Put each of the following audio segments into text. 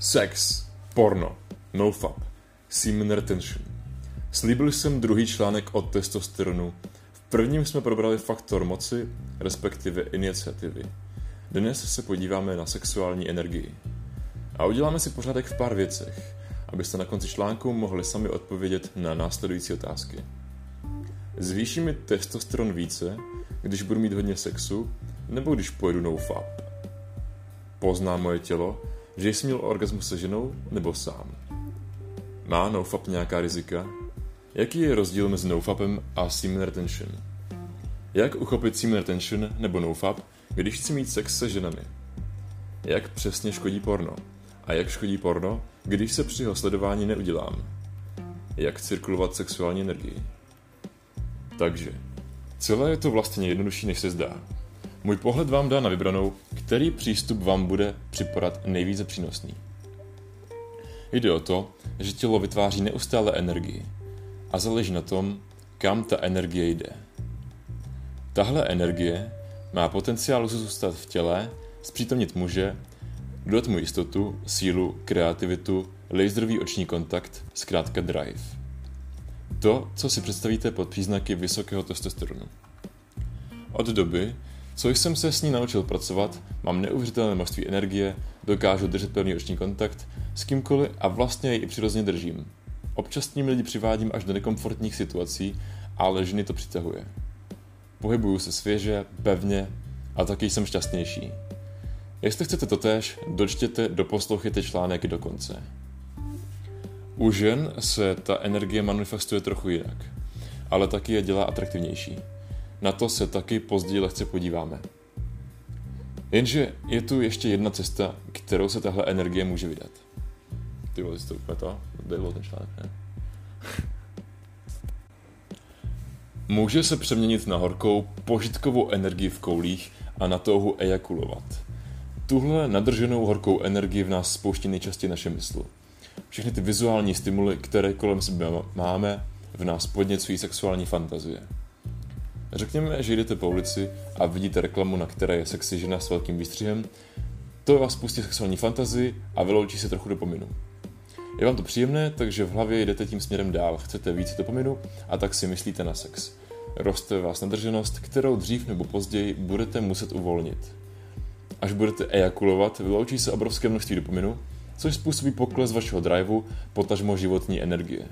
Sex, porno, nofap, semen retention. Slíbil jsem druhý článek o testosteronu. V prvním jsme probrali faktor moci, respektive iniciativy. Dnes se podíváme na sexuální energii. A uděláme si pořádek v pár věcech, abyste na konci článku mohli sami odpovědět na následující otázky. Zvýší mi testosteron více, když budu mít hodně sexu, nebo když pojedu nofap? Pozná moje tělo, že jsi měl orgasmus se ženou nebo sám? Má nofap nějaká rizika? Jaký je rozdíl mezi nofapem a semen retention? Jak uchopit semen retention nebo nofap, když chci mít sex se ženami? Jak přesně škodí porno? A jak škodí porno, když se při jeho sledování neudělám? Jak cirkulovat sexuální energii? Takže, celé je to vlastně jednodušší, než se zdá. Můj pohled vám dá na vybranou, který přístup vám bude připadat nejvíce přínosný. Jde o to, že tělo vytváří neustále energii a záleží na tom, kam ta energie jde. Tahle energie má potenciál zůstat v těle, zpřítomnit muže, dodat mu jistotu, sílu, kreativitu, laserový oční kontakt, zkrátka drive. To, co si představíte pod příznaky vysokého testosteronu. Od doby, co jsem se s ní naučil pracovat, mám neuvěřitelné množství energie, dokážu držet pevný oční kontakt s kýmkoliv a vlastně jej i přirozeně držím. Občas s lidi přivádím až do nekomfortních situací, ale ženy to přitahuje. Pohybuju se svěže, pevně a taky jsem šťastnější. Jestli chcete totéž, dočtěte, doposlouchejte článek do konce. U žen se ta energie manifestuje trochu jinak, ale taky je dělá atraktivnější. Na to se taky později lehce podíváme. Jenže je tu ještě jedna cesta, kterou se tahle energie může vydat. Ty vole, to úplně to? Byl ten článek, ne? Může se přeměnit na horkou, požitkovou energii v koulích a na touhu ejakulovat. Tuhle nadrženou horkou energii v nás spouští nejčastěji naše mysl. Všechny ty vizuální stimuly, které kolem sebe máme, v nás podněcují sexuální fantazie. Řekněme, že jdete po ulici a vidíte reklamu, na které je sexy žena s velkým výstřihem. To vás pustí sexuální fantazii a vyloučí se trochu dopaminu. Je vám to příjemné, takže v hlavě jdete tím směrem dál, chcete víc dopaminu a tak si myslíte na sex. Roste vás nadrženost, kterou dřív nebo později budete muset uvolnit. Až budete ejakulovat, vyloučí se obrovské množství dopaminu, což způsobí pokles vašeho driveu, potažmo životní energie.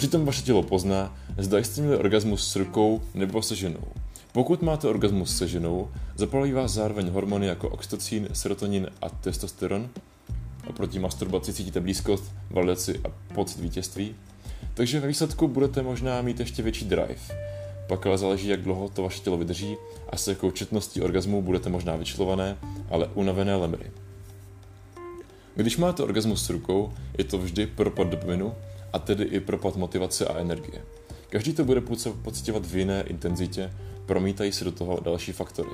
Přitom vaše tělo pozná, zda jste měli orgasmus s rukou nebo se ženou. Pokud máte orgasmus se ženou, zapalí vás zároveň hormony jako oxytocin, serotonin a testosteron. Oproti masturbaci cítíte blízkost, validaci a pocit vítězství. Takže ve výsledku budete možná mít ještě větší drive. Pak ale záleží, jak dlouho to vaše tělo vydrží a s jakou četností orgasmu budete možná vyčlované, ale unavené lemry. Když máte orgasmus s rukou, je to vždy propad dopaminu, a tedy i propad motivace a energie. Každý to bude pocitovat v jiné intenzitě, promítají se do toho další faktory.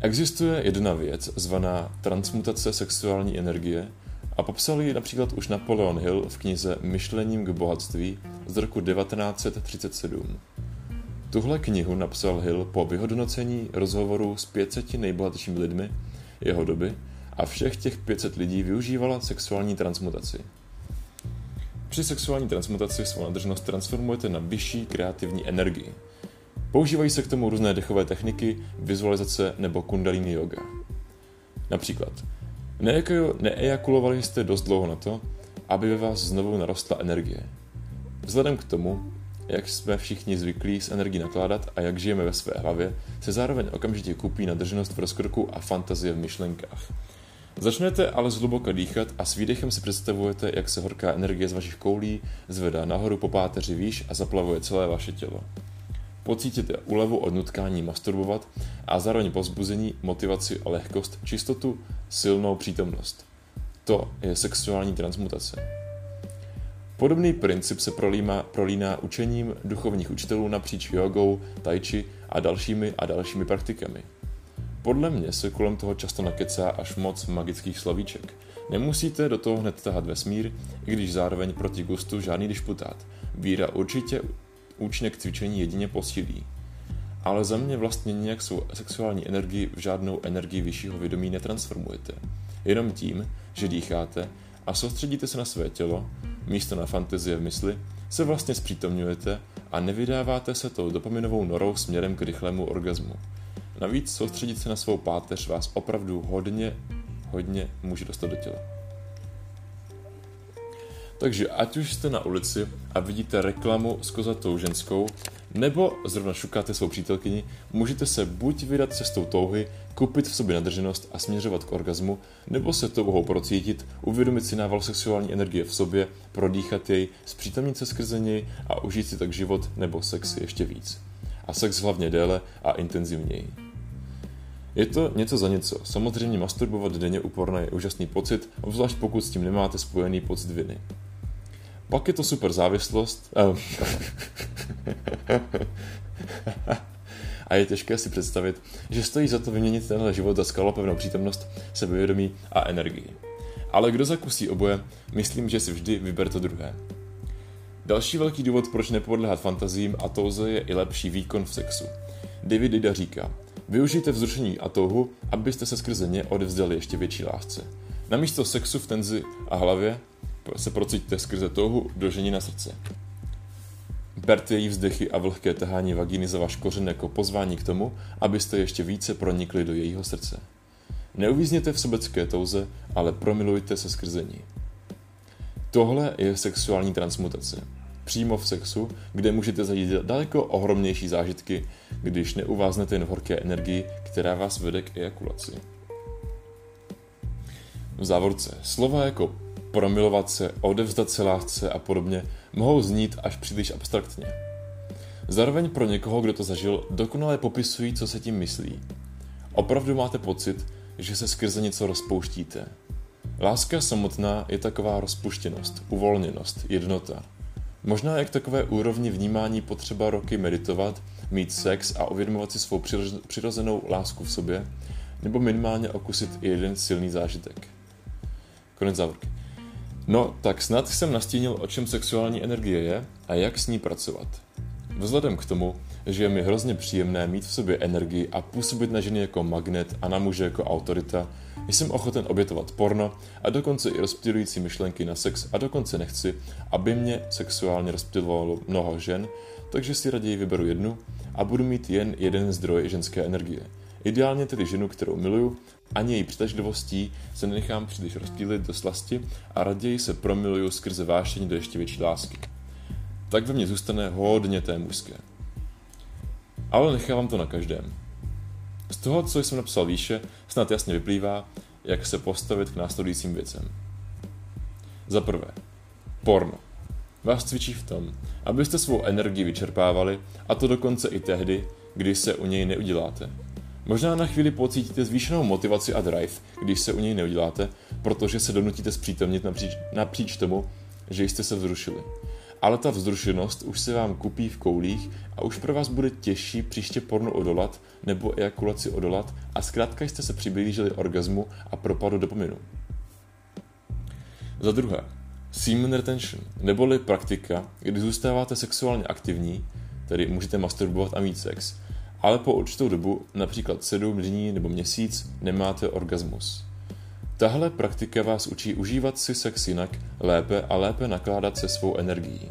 Existuje jedna věc zvaná transmutace sexuální energie a popsal ji například už Napoleon Hill v knize Myšlením k bohatství z roku 1937. Tuhle knihu napsal Hill po vyhodnocení rozhovoru s 500 nejbohatšími lidmi jeho doby a všech těch 500 lidí využívala sexuální transmutaci. Při sexuální transmutaci svou nadržnost transformujete na vyšší kreativní energii. Používají se k tomu různé dechové techniky, vizualizace nebo kundalini yoga. Například, neejakulovali jste dost dlouho na to, aby ve vás znovu narostla energie. Vzhledem k tomu, jak jsme všichni zvyklí s energií nakládat a jak žijeme ve své hlavě, se zároveň okamžitě kupí nadrženost v rozkroku a fantazie v myšlenkách. Začnete ale zhluboka dýchat a s výdechem si představujete, jak se horká energie z vašich koulí zvedá nahoru po páteři výš a zaplavuje celé vaše tělo. Pocítíte úlevu od nutkání masturbovat a zároveň povzbuzení, motivaci a lehkost, čistotu, silnou přítomnost. To je sexuální transmutace. Podobný princip se prolíma, prolíná učením duchovních učitelů napříč jogou, tai chi a dalšími a dalšími praktikami. Podle mě se kolem toho často nakecá až moc magických slovíček. Nemusíte do toho hned tahat vesmír, i když zároveň proti gustu žádný disputát. Víra určitě účinek cvičení jedině posílí. Ale za mě vlastně nějak svou sexuální energii v žádnou energii vyššího vědomí netransformujete. jenom tím, že dýcháte a soustředíte se na své tělo, místo na fantazie v mysli, se vlastně zpřítomňujete a nevydáváte se tou dopaminovou norou směrem k rychlému orgazmu. Navíc soustředit se na svou páteř vás opravdu hodně, hodně může dostat do těla. Takže ať už jste na ulici a vidíte reklamu s kozatou ženskou, nebo zrovna šukáte svou přítelkyni, můžete se buď vydat cestou touhy, koupit v sobě nadrženost a směřovat k orgazmu, nebo se touhou procítit, uvědomit si nával sexuální energie v sobě, prodýchat jej, zpřítomnit se skrze něj a užít si tak život nebo sex ještě víc. A sex hlavně déle a intenzivněji. Je to něco za něco. Samozřejmě masturbovat denně uporně je úžasný pocit, obzvlášť pokud s tím nemáte spojený pocit viny. Pak je to super závislost. a je těžké si představit, že stojí za to vyměnit tenhle život za skalopevnou přítomnost, sebevědomí a energii. Ale kdo zakusí oboje, myslím, že si vždy vyber to druhé. Další velký důvod, proč nepodléhat fantazím a touze je i lepší výkon v sexu. David Dida říká, využijte vzrušení a touhu, abyste se skrze ně odevzdali ještě větší lásce. Namísto sexu v tenzi a hlavě se procítíte skrze touhu dožení na srdce. Berte její vzdechy a vlhké tahání vagíny za váš kořen jako pozvání k tomu, abyste ještě více pronikli do jejího srdce. Neuvízněte v sobecké touze, ale promilujte se skrze ní. Tohle je sexuální transmutace. Přímo v sexu, kde můžete zajít daleko ohromnější zážitky, když neuváznete jen v horké energii, která vás vede k ejakulaci. V závorce slova jako promilovat se, odevzdat se lásce a podobně mohou znít až příliš abstraktně. Zároveň pro někoho, kdo to zažil, dokonale popisují, co se tím myslí. Opravdu máte pocit, že se skrze něco rozpouštíte. Láska samotná je taková rozpuštěnost, uvolněnost, jednota. Možná je k takové úrovni vnímání potřeba roky meditovat, mít sex a uvědomovat si svou přirozenou lásku v sobě, nebo minimálně okusit i jeden silný zážitek. Konec závorky. No, tak snad jsem nastínil, o čem sexuální energie je a jak s ní pracovat. Vzhledem k tomu, že je mi hrozně příjemné mít v sobě energii a působit na ženy jako magnet a na muže jako autorita, jsem ochoten obětovat porno a dokonce i rozptilující myšlenky na sex a dokonce nechci, aby mě sexuálně rozptilovalo mnoho žen, takže si raději vyberu jednu a budu mít jen jeden zdroj ženské energie. Ideálně tedy ženu, kterou miluju ani její přitažlivostí se nenechám příliš rozptýlit do slasti a raději se promiluju skrze vášení do ještě větší lásky. Tak ve mně zůstane hodně té mužské. Ale nechávám to na každém. Z toho, co jsem napsal výše, snad jasně vyplývá, jak se postavit k následujícím věcem. Za prvé, porno. Vás cvičí v tom, abyste svou energii vyčerpávali, a to dokonce i tehdy, kdy se u něj neuděláte. Možná na chvíli pocítíte zvýšenou motivaci a drive, když se u něj neuděláte, protože se donutíte zpřítomnit napříč, napříč tomu, že jste se vzrušili. Ale ta vzrušenost už se vám kupí v koulích a už pro vás bude těžší příště porno odolat nebo ejakulaci odolat a zkrátka jste se přiblížili orgazmu a propadu dopaminu. Za druhé, semen retention, neboli praktika, kdy zůstáváte sexuálně aktivní, tedy můžete masturbovat a mít sex, ale po určitou dobu, například 7 dní nebo měsíc, nemáte orgasmus. Tahle praktika vás učí užívat si sex jinak, lépe a lépe nakládat se svou energií.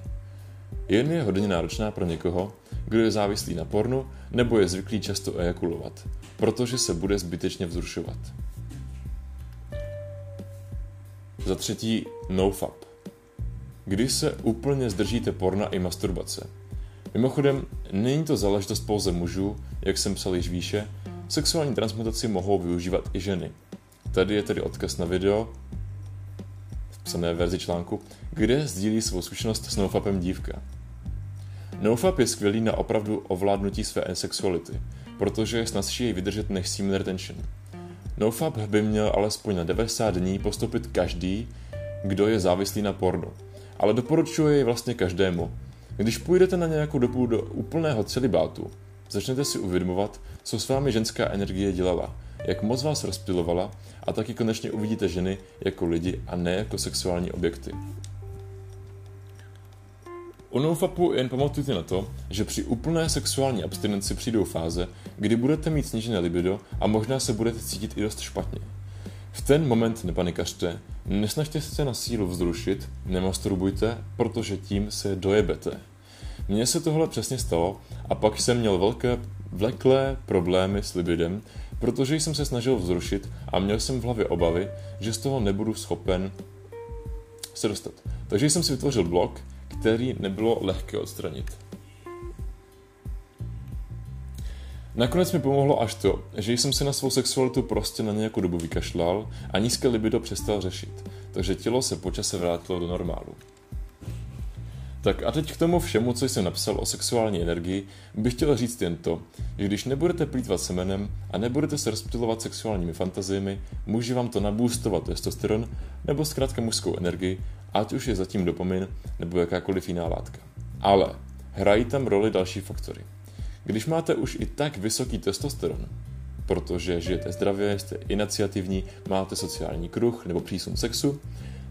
Jen je hodně náročná pro někoho, kdo je závislý na pornu nebo je zvyklý často ejakulovat, protože se bude zbytečně vzrušovat. Za třetí, nofap. Když se úplně zdržíte porna i masturbace – Mimochodem, není to záležitost pouze mužů, jak jsem psal již výše, sexuální transmutaci mohou využívat i ženy. Tady je tedy odkaz na video, v psané verzi článku, kde sdílí svou zkušenost s nofapem dívka. Nofap je skvělý na opravdu ovládnutí své sexuality, protože je snazší jej vydržet než semen retention. Nofap by měl alespoň na 90 dní postupit každý, kdo je závislý na pornu. Ale doporučuje jej vlastně každému, když půjdete na nějakou dobu do úplného celibátu, začnete si uvědomovat, co s vámi ženská energie dělala, jak moc vás rozptilovala a taky konečně uvidíte ženy jako lidi a ne jako sexuální objekty. U nofapu jen pamatujte na to, že při úplné sexuální abstinenci přijdou fáze, kdy budete mít snížené libido a možná se budete cítit i dost špatně. V ten moment nepanikařte, nesnažte se na sílu vzrušit, nemasturbujte, protože tím se dojebete. Mně se tohle přesně stalo a pak jsem měl velké vleklé problémy s libidem, protože jsem se snažil vzrušit a měl jsem v hlavě obavy, že z toho nebudu schopen se dostat. Takže jsem si vytvořil blok, který nebylo lehké odstranit. Nakonec mi pomohlo až to, že jsem se na svou sexualitu prostě na nějakou dobu vykašlal a nízké libido přestal řešit, takže tělo se počase vrátilo do normálu. Tak a teď k tomu všemu, co jsem napsal o sexuální energii, bych chtěl říct jen to, že když nebudete plítvat semenem a nebudete se rozptilovat sexuálními fantaziemi, může vám to nabůstovat testosteron nebo zkrátka mužskou energii, ať už je zatím dopamin nebo jakákoliv jiná látka. Ale hrají tam roli další faktory. Když máte už i tak vysoký testosteron, protože žijete zdravě, jste iniciativní, máte sociální kruh nebo přísun sexu,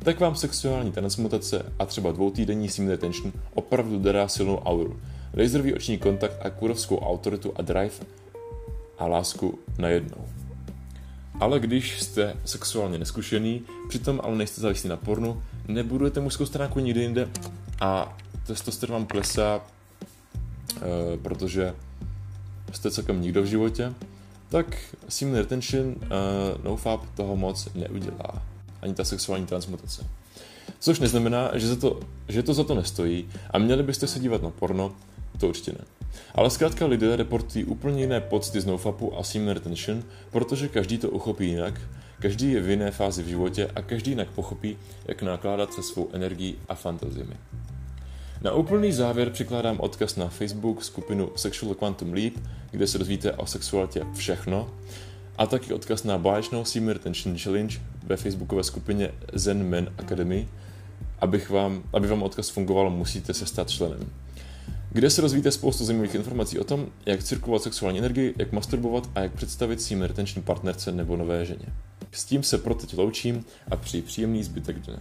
tak vám sexuální transmutace a třeba dvoutýdenní semen retention opravdu dodá silnou auru, laserový oční kontakt a kurovskou autoritu a drive a lásku najednou. Ale když jste sexuálně neskušený, přitom ale nejste závislí na pornu, nebudujete mužskou stránku nikde jinde a testosteron vám klesá, e, protože jste celkem nikdo v životě, tak semen retention, uh, nofap toho moc neudělá ani ta sexuální transmutace. Což neznamená, že, za to, že to za to nestojí a měli byste se dívat na porno, to určitě ne. Ale zkrátka lidé reportují úplně jiné pocity z nofapu a semen retention, protože každý to uchopí jinak, každý je v jiné fázi v životě a každý jinak pochopí, jak nakládat se svou energií a fantaziemi. Na úplný závěr přikládám odkaz na Facebook skupinu Sexual Quantum Leap, kde se dozvíte o sexualitě všechno, a taky odkaz na báječnou Semen Retention Challenge ve facebookové skupině Zen Men Academy. Abych vám, aby vám odkaz fungoval, musíte se stát členem. Kde se rozvíjíte spoustu zajímavých informací o tom, jak cirkulovat sexuální energii, jak masturbovat a jak představit semen retention partnerce nebo nové ženě. S tím se pro teď loučím a přeji příjemný zbytek dne.